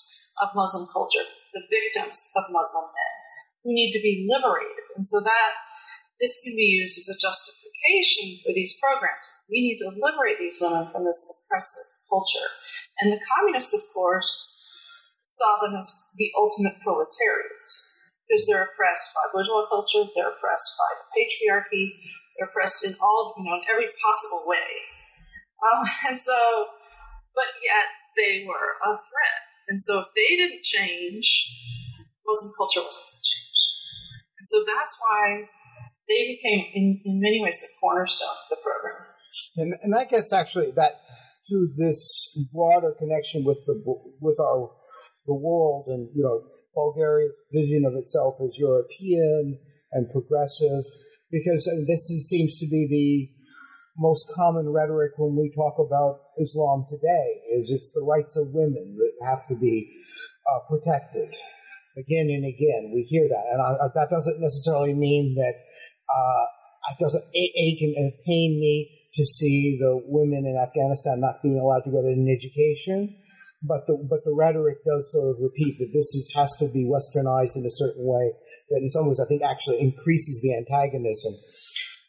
of Muslim culture, the victims of Muslim men who need to be liberated. And so that this can be used as a justification for these programs. We need to liberate these women from this oppressive culture. And the communists, of course, saw them as the ultimate proletariat because they're oppressed by bourgeois culture, they're oppressed by the patriarchy, they're oppressed in all, you know, in every possible way. Um, *laughs* and so, but yet they were a threat. And so if they didn't change, Muslim culture wasn't going to change. And so that's why they became, in, in many ways, the cornerstone of the program. And, and that gets actually that to this broader connection with the with our the world and you know Bulgaria's vision of itself as European and progressive, because this is, seems to be the most common rhetoric when we talk about Islam today is it's the rights of women that have to be uh, protected. Again and again, we hear that, and I, that doesn't necessarily mean that uh, it doesn't ache and pain me to see the women in Afghanistan not being allowed to get an education but the but the rhetoric does sort of repeat that this is, has to be westernized in a certain way that in some ways I think actually increases the antagonism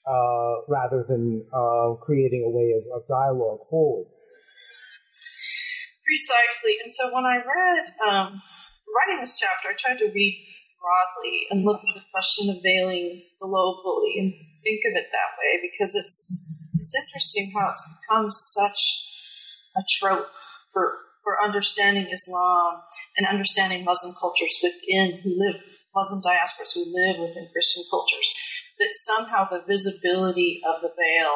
uh, rather than uh, creating a way of, of, dialogue forward. Precisely, and so when I read um, writing this chapter, I tried to read broadly and look at the question of veiling globally and think of it that way because it's it's interesting how it's become such a trope for for understanding Islam and understanding Muslim cultures within who live Muslim diasporas who live within Christian cultures. That somehow the visibility of the veil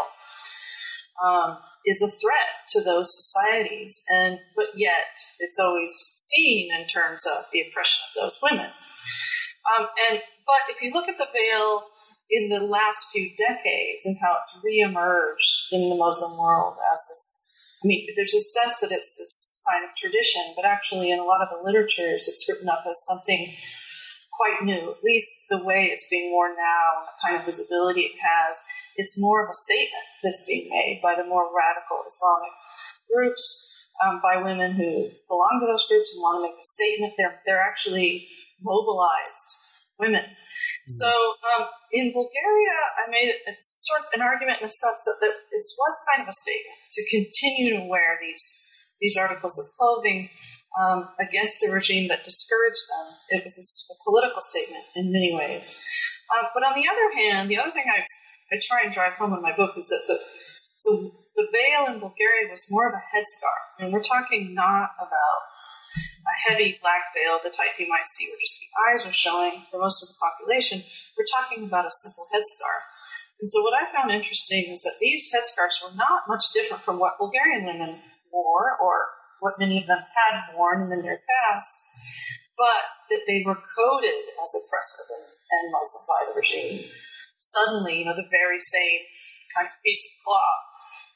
um, is a threat to those societies, and but yet it's always seen in terms of the oppression of those women. Um, and but if you look at the veil in the last few decades and how it's reemerged in the Muslim world as this. I mean, there's a sense that it's this sign of tradition, but actually, in a lot of the literatures, it's written up as something quite new, at least the way it's being worn now and the kind of visibility it has. It's more of a statement that's being made by the more radical Islamic groups, um, by women who belong to those groups and want to make a statement. They're, they're actually mobilized women so um, in Bulgaria, I made a, sort of an argument in the sense that, that it was kind of a statement to continue to wear these these articles of clothing um, against a regime that discouraged them. It was a, a political statement in many ways. Um, but on the other hand, the other thing I, I try and drive home in my book is that the, the, the veil in Bulgaria was more of a headscarf. Mean, we're talking not about a heavy black veil, the type you might see where just the eyes are showing for most of the population, we're talking about a simple headscarf. And so what I found interesting is that these headscarves were not much different from what Bulgarian women wore or what many of them had worn in the near past, but that they were coded as oppressive and, and Muslim by the regime. Suddenly, you know, the very same kind of piece of cloth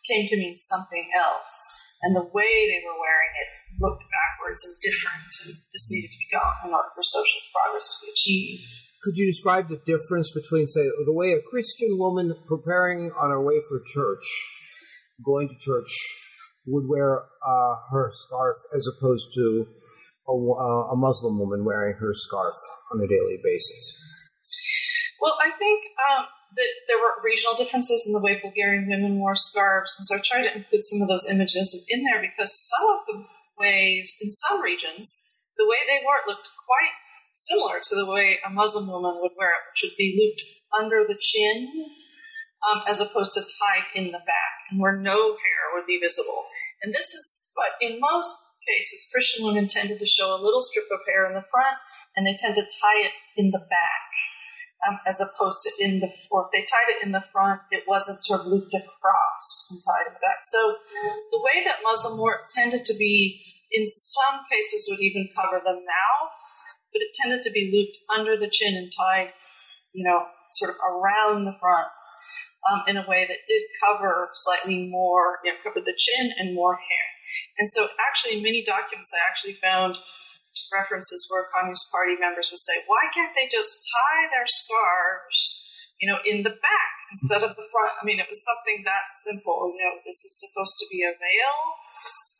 came to mean something else. And the way they were wearing it looked backwards and different, and this needed to be gone in order for socialist progress to be achieved. Could you describe the difference between, say, the way a Christian woman preparing on her way for church, going to church, would wear uh, her scarf as opposed to a, uh, a Muslim woman wearing her scarf on a daily basis? Well, I think um, that there were regional differences in the way Bulgarian women wore scarves, and so I tried to include some of those images in there because some of the ways, in some regions, the way they wore it looked quite similar to the way a Muslim woman would wear it, which would be looped under the chin um, as opposed to tied in the back, and where no hair would be visible. And this is, but in most cases, Christian women tended to show a little strip of hair in the front, and they tend to tie it in the back. Um, as opposed to in the, if they tied it in the front, it wasn't sort of looped across and tied in the back. So the way that Muslim work tended to be in some cases would even cover the mouth, but it tended to be looped under the chin and tied, you know, sort of around the front um, in a way that did cover slightly more, you know, covered the chin and more hair. And so, actually, many documents, I actually found references where Communist Party members would say, "Why can't they just tie their scarves, you know, in the back instead of the front?" I mean, it was something that simple. You know, this is supposed to be a veil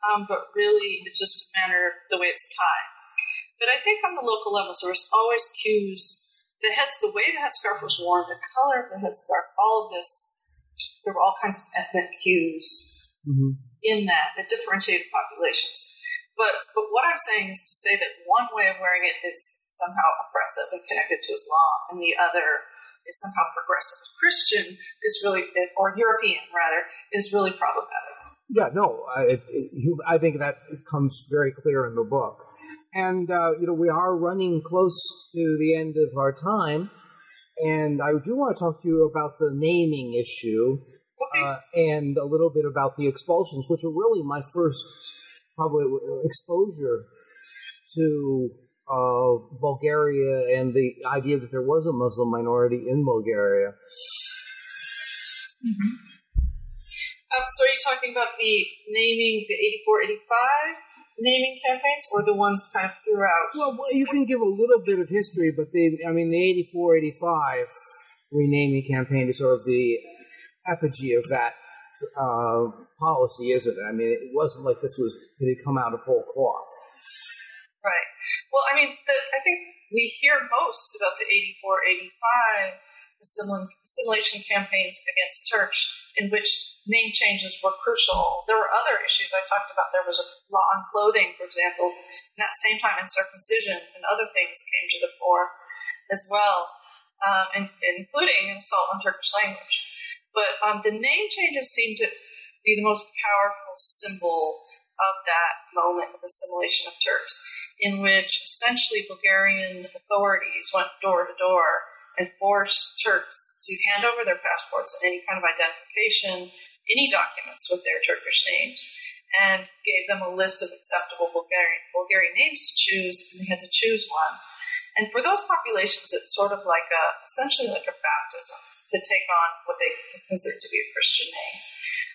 um, but really it's just a matter of the way it's tied. But I think on the local levels, there was always cues. The heads, the way the headscarf was worn, the color of the headscarf, all of this, there were all kinds of ethnic cues mm-hmm. in that that differentiated populations. But but what I'm saying is to say that one way of wearing it is somehow oppressive and connected to Islam, and the other is somehow progressive Christian is really, or European rather, is really problematic. Yeah, no, I, it, I think that comes very clear in the book. And, uh, you know, we are running close to the end of our time. And I do want to talk to you about the naming issue uh, and a little bit about the expulsions, which are really my first probably exposure to uh, Bulgaria and the idea that there was a Muslim minority in Bulgaria. Mm-hmm. Um, so are you talking about the naming the 84, 85 naming campaigns or the ones kind of throughout? Well, you can give a little bit of history, but the, I mean, the 84, 85 renaming campaign is sort of the apogee of that uh, policy, isn't it? I mean, it wasn't like this was going to come out of whole cloth. Right. Well, I mean, the, I think we hear most about the 84, 85 assimilation campaigns against Turks in which name changes were crucial. There were other issues I talked about. There was a law on clothing, for example. And that same time, in circumcision and other things came to the fore as well, um, and, including assault on Turkish language. But um, the name changes seem to be the most powerful symbol of that moment of assimilation of Turks, in which essentially Bulgarian authorities went door to door and forced Turks to hand over their passports and any kind of identification any documents with their Turkish names and gave them a list of acceptable Bulgarian, Bulgarian names to choose, and they had to choose one. And for those populations, it's sort of like a, essentially like a baptism to take on what they consider to be a Christian name.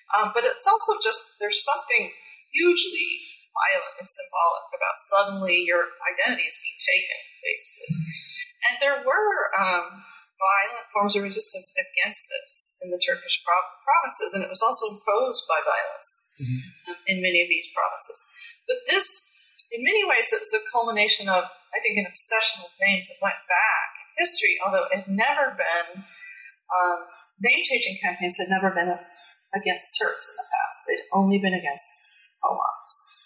Um, but it's also just, there's something hugely violent and symbolic about suddenly your identity is being taken, basically. And there were um, violent forms of resistance against this in the Turkish provinces, and it was also imposed by violence mm-hmm. in many of these provinces. But this, in many ways, it was a culmination of, I think, an obsession with names that went back in history, although it had never been, um, name changing campaigns had never been against Turks in the past. They'd only been against Pomaks.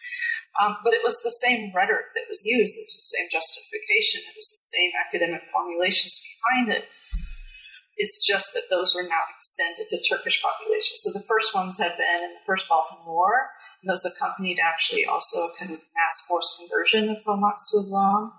Um, but it was the same rhetoric that was used. It was the same justification. It was the same academic formulations behind it. It's just that those were now extended to Turkish populations. So the first ones had been in the first Balkan War, and those accompanied actually also a kind of mass force conversion of Pomaks to Islam.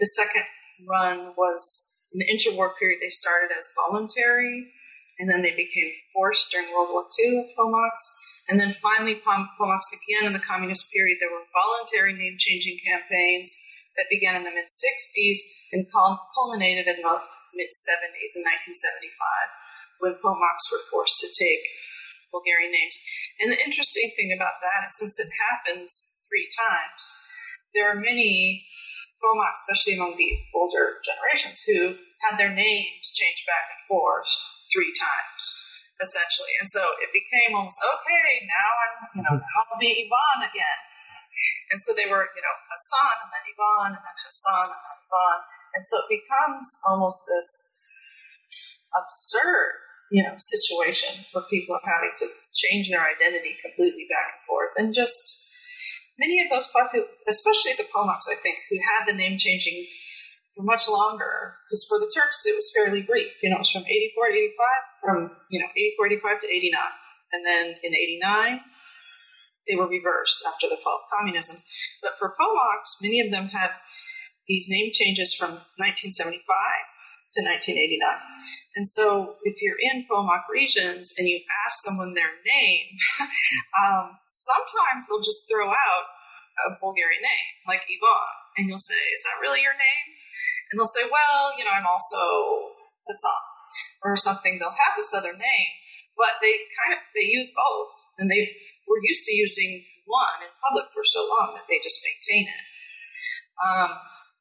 The second run was in the interwar period, they started as voluntary, and then they became forced during World War II of Pomaks. And then finally, Pomaks again in the communist period, there were voluntary name changing campaigns that began in the mid 60s and culminated in the mid 70s in 1975 when Pomaks were forced to take Bulgarian names. And the interesting thing about that is since it happens three times, there are many Especially among the older generations, who had their names changed back and forth three times, essentially. And so it became almost okay, now I'm, you know, mm-hmm. now I'll be Ivan again. And so they were, you know, Hassan and then Ivan and then Hassan and then Ivan. And so it becomes almost this absurd, you know, situation where people are having to change their identity completely back and forth. And just many of those people, especially the Pomaks, I think, who had the name changing for much longer, because for the Turks it was fairly brief. You know, it was from 84 to 85, from, you know, 84, 85 to 89. And then in 89, they were reversed after the fall of communism. But for Pomaks, many of them had these name changes from 1975 to 1989. And so if you're in Pomak regions and you ask someone their name, *laughs* um, sometimes they'll just throw out a Bulgarian name, like Ivan, and you'll say, is that really your name? And they'll say, well, you know, I'm also Hassan or something. They'll have this other name, but they kind of, they use both and they were used to using one in public for so long that they just maintain it. Um,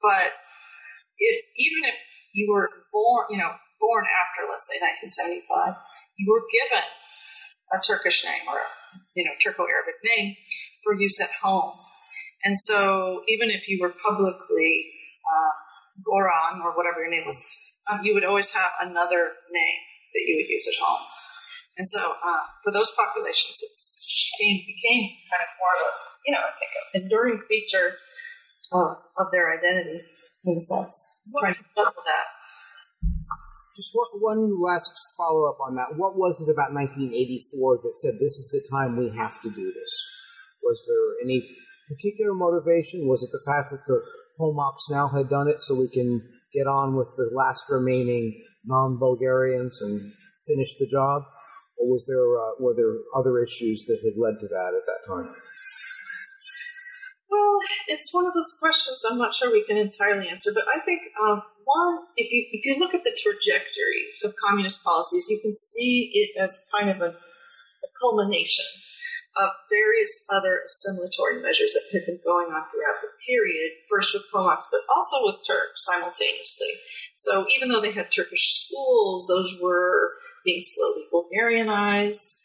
but if even if you were born, you know, born after, let's say, 1975, you were given a Turkish name or a, you know, Turco-Arabic name for use at home. And so even if you were publicly uh, Goran or whatever your name was, um, you would always have another name that you would use at home. And so uh, for those populations, it became, became kind of more of a, you know, an enduring feature of, of their identity in a sense. What, trying to with that. Just one, last follow up on that. What was it about 1984 that said this is the time we have to do this? Was there any particular motivation? Was it the fact that the Pomaks now had done it so we can get on with the last remaining non Bulgarians and finish the job? Or was there, uh, were there other issues that had led to that at that time? It's one of those questions I'm not sure we can entirely answer, but I think um, one, if you if you look at the trajectory of communist policies, you can see it as kind of a, a culmination of various other assimilatory measures that had been going on throughout the period, first with Pomaks, but also with Turks simultaneously. So even though they had Turkish schools, those were being slowly Bulgarianized.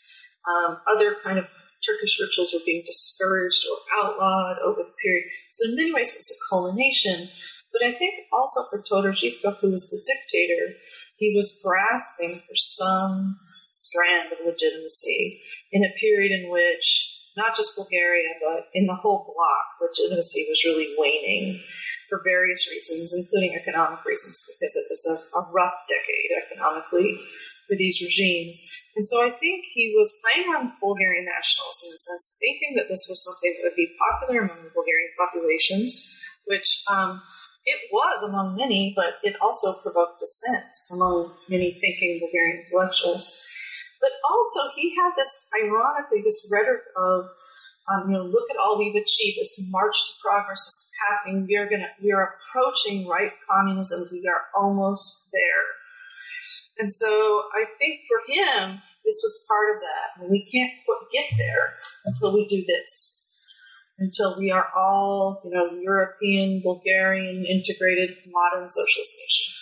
Um, other kind of Turkish rituals were being discouraged or outlawed over the period. So in many ways, it's a culmination. But I think also for Todor Zhivkov, who was the dictator, he was grasping for some strand of legitimacy in a period in which not just Bulgaria, but in the whole bloc, legitimacy was really waning for various reasons, including economic reasons, because it was a, a rough decade economically for these regimes. And so I think he was playing on Bulgarian nationals in a sense, thinking that this was something that would be popular among the Bulgarian populations, which um, it was among many, but it also provoked dissent among many thinking Bulgarian intellectuals. But also, he had this, ironically, this rhetoric of, um, you know, look at all we've achieved. This march to progress is happening. We are to, we are approaching right communism. We are almost there. And so I think for him, this was part of that. And we can't get there until we do this. Until we are all, you know, European, Bulgarian, integrated, modern socialist nation.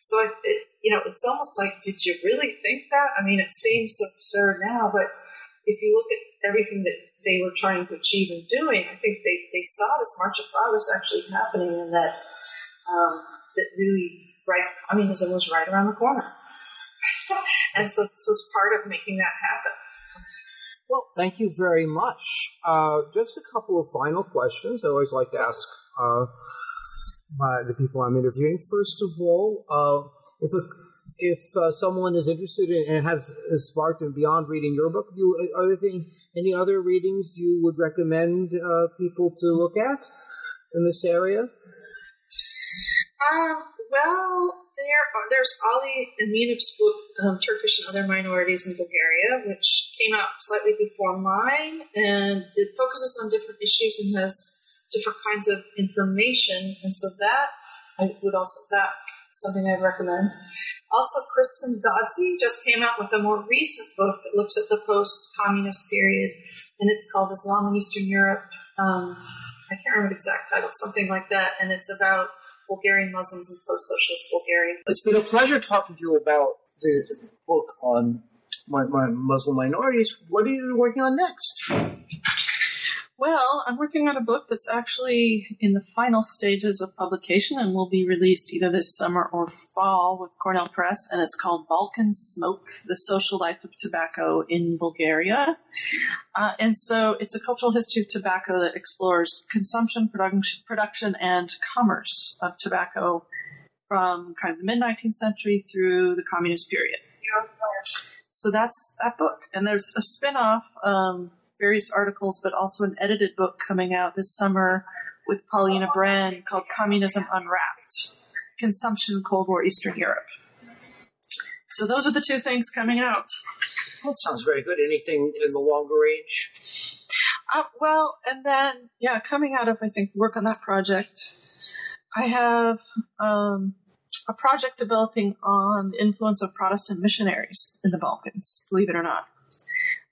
So it, you know, it's almost like, did you really think that? I mean, it seems absurd now, but if you look at everything that they were trying to achieve and doing, I think they, they saw this march of progress actually happening and that, um, that really right communism was right around the corner. And so this was part of making that happen. Well, thank you very much. Uh, just a couple of final questions I always like to ask uh, my, the people I'm interviewing. First of all, uh, if a, if uh, someone is interested in and has, has sparked and beyond reading your book, you are there thing, any other readings you would recommend uh, people to look at in this area? Um, well, there are, there's Ali Eminov's book, um, Turkish and Other Minorities in Bulgaria, which came out slightly before mine, and it focuses on different issues and has different kinds of information, and so that I would also that something I'd recommend. Also, Kristen Ghodsee just came out with a more recent book that looks at the post-communist period, and it's called Islam in Eastern Europe. Um, I can't remember the exact title, something like that, and it's about Bulgarian Muslims and post-socialist Bulgaria. It's been a pleasure talking to you about the book on my, my Muslim minorities. What are you working on next? Well, I'm working on a book that's actually in the final stages of publication and will be released either this summer or fall with Cornell Press, and it's called Balkan Smoke The Social Life of Tobacco in Bulgaria. Uh, and so it's a cultural history of tobacco that explores consumption, production, production and commerce of tobacco from kind of the mid 19th century through the communist period. So that's that book. And there's a spin off. Um, various articles, but also an edited book coming out this summer with Paulina Bren called Communism Unwrapped Consumption, Cold War, Eastern Europe. So those are the two things coming out. That sounds very good. Anything in the longer range? Uh, well, and then, yeah, coming out of, I think, work on that project, I have um, a project developing on the influence of Protestant missionaries in the Balkans, believe it or not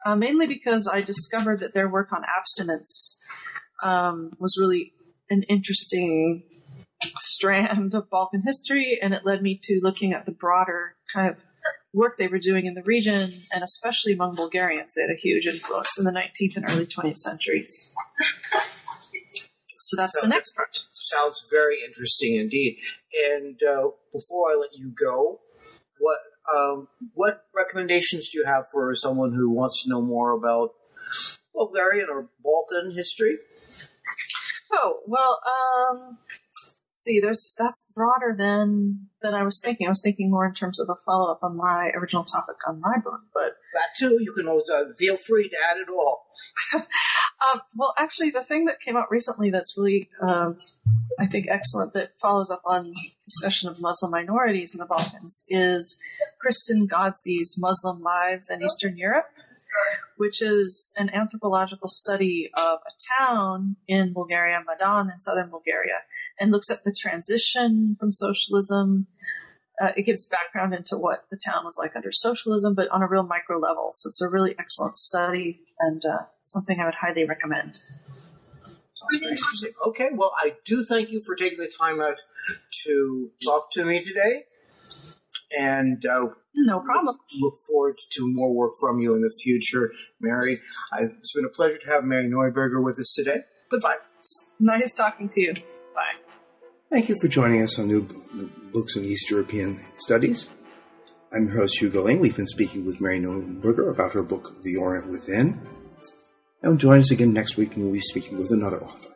uh, mainly because I discovered that their work on abstinence um, was really an interesting strand of Balkan history, and it led me to looking at the broader kind of work they were doing in the region, and especially among Bulgarians. They had a huge influence in the 19th and early 20th centuries. So that's so the next project. Sounds very interesting indeed. And uh, before I let you go, what um, what recommendations do you have for someone who wants to know more about Bulgarian or Balkan history? Oh well, um, see, there's that's broader than than I was thinking. I was thinking more in terms of a follow up on my original topic on my book, but that too, you can uh, feel free to add it all. *laughs* um, well, actually, the thing that came out recently that's really um, I think excellent that follows up on discussion of Muslim minorities in the Balkans is Kristen Ghodsee's Muslim Lives in Eastern Europe, which is an anthropological study of a town in Bulgaria, Madan, in southern Bulgaria, and looks at the transition from socialism. Uh, it gives background into what the town was like under socialism, but on a real micro level. So it's a really excellent study and uh, something I would highly recommend. Okay, well, I do thank you for taking the time out to talk to me today. And uh, no problem. Look forward to more work from you in the future, Mary. I, it's been a pleasure to have Mary Neuburger with us today. Goodbye. Nice talking to you. Bye. Thank you for joining us on New Books in East European Studies. I'm your host, Hugo Lane. We've been speaking with Mary Neuburger about her book, The Orient Within. And join us again next week when we'll be speaking with another author.